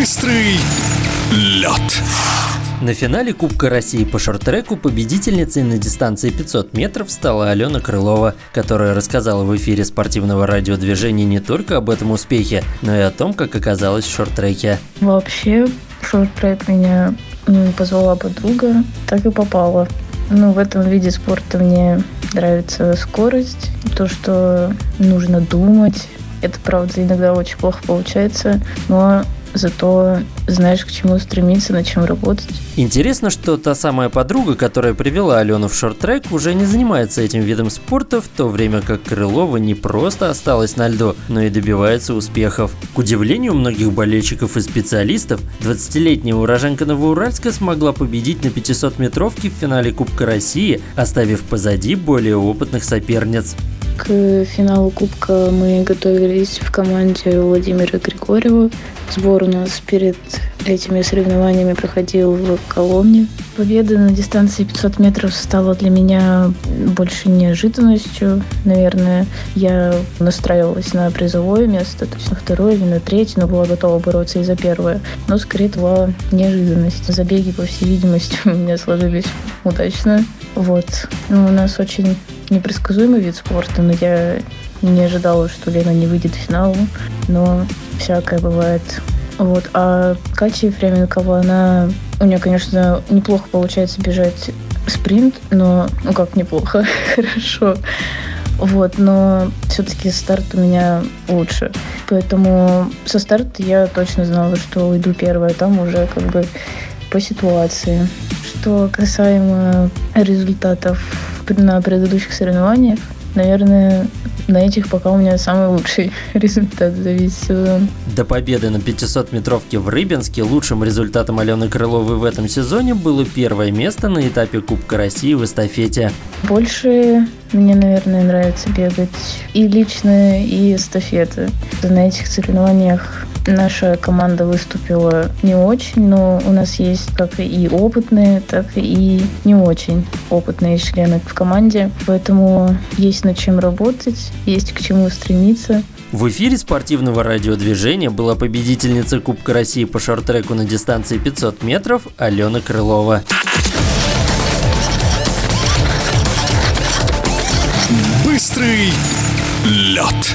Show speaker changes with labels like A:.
A: Быстрый лед.
B: На финале Кубка России по шорт-треку победительницей на дистанции 500 метров стала Алена Крылова, которая рассказала в эфире спортивного радиодвижения не только об этом успехе, но и о том, как оказалась в шорт-треке.
C: Вообще, шорт-трек меня ну, позвала подруга, так и попала. Ну, в этом виде спорта мне нравится скорость, то, что нужно думать. Это, правда, иногда очень плохо получается, но зато знаешь, к чему стремиться, над чем работать.
B: Интересно, что та самая подруга, которая привела Алену в шорт-трек, уже не занимается этим видом спорта, в то время как Крылова не просто осталась на льду, но и добивается успехов. К удивлению многих болельщиков и специалистов, 20-летняя уроженка Новоуральска смогла победить на 500-метровке в финале Кубка России, оставив позади более опытных соперниц.
C: К финалу Кубка мы готовились в команде Владимира Григорьева. Сбор у нас перед этими соревнованиями проходил в Коломне. Победа на дистанции 500 метров стала для меня больше неожиданностью. Наверное, я настраивалась на призовое место, то есть на второе или на третье, но была готова бороться и за первое. Но скорее это была неожиданность. Забеги, по всей видимости, у меня сложились удачно. Вот. Ну, у нас очень непредсказуемый вид спорта, но я не ожидала, что Лена не выйдет в финал, но всякое бывает. Вот. А Катя Ефременкова, она... У нее, конечно, неплохо получается бежать спринт, но... Ну как неплохо? Хорошо. Вот, но все-таки старт у меня лучше. Поэтому со старта я точно знала, что уйду первая, там уже как бы по ситуации. Что касаемо результатов на предыдущих соревнованиях. Наверное, на этих пока у меня самый лучший результат за весь сезон.
B: До победы на 500-метровке в Рыбинске лучшим результатом Алены Крыловой в этом сезоне было первое место на этапе Кубка России в эстафете.
C: Больше мне, наверное, нравится бегать и лично, и эстафеты. На этих соревнованиях наша команда выступила не очень, но у нас есть как и опытные, так и не очень опытные члены в команде. Поэтому есть над чем работать, есть к чему стремиться.
B: В эфире спортивного радиодвижения была победительница Кубка России по шорт-треку на дистанции 500 метров Алена Крылова.
A: Быстрый лед.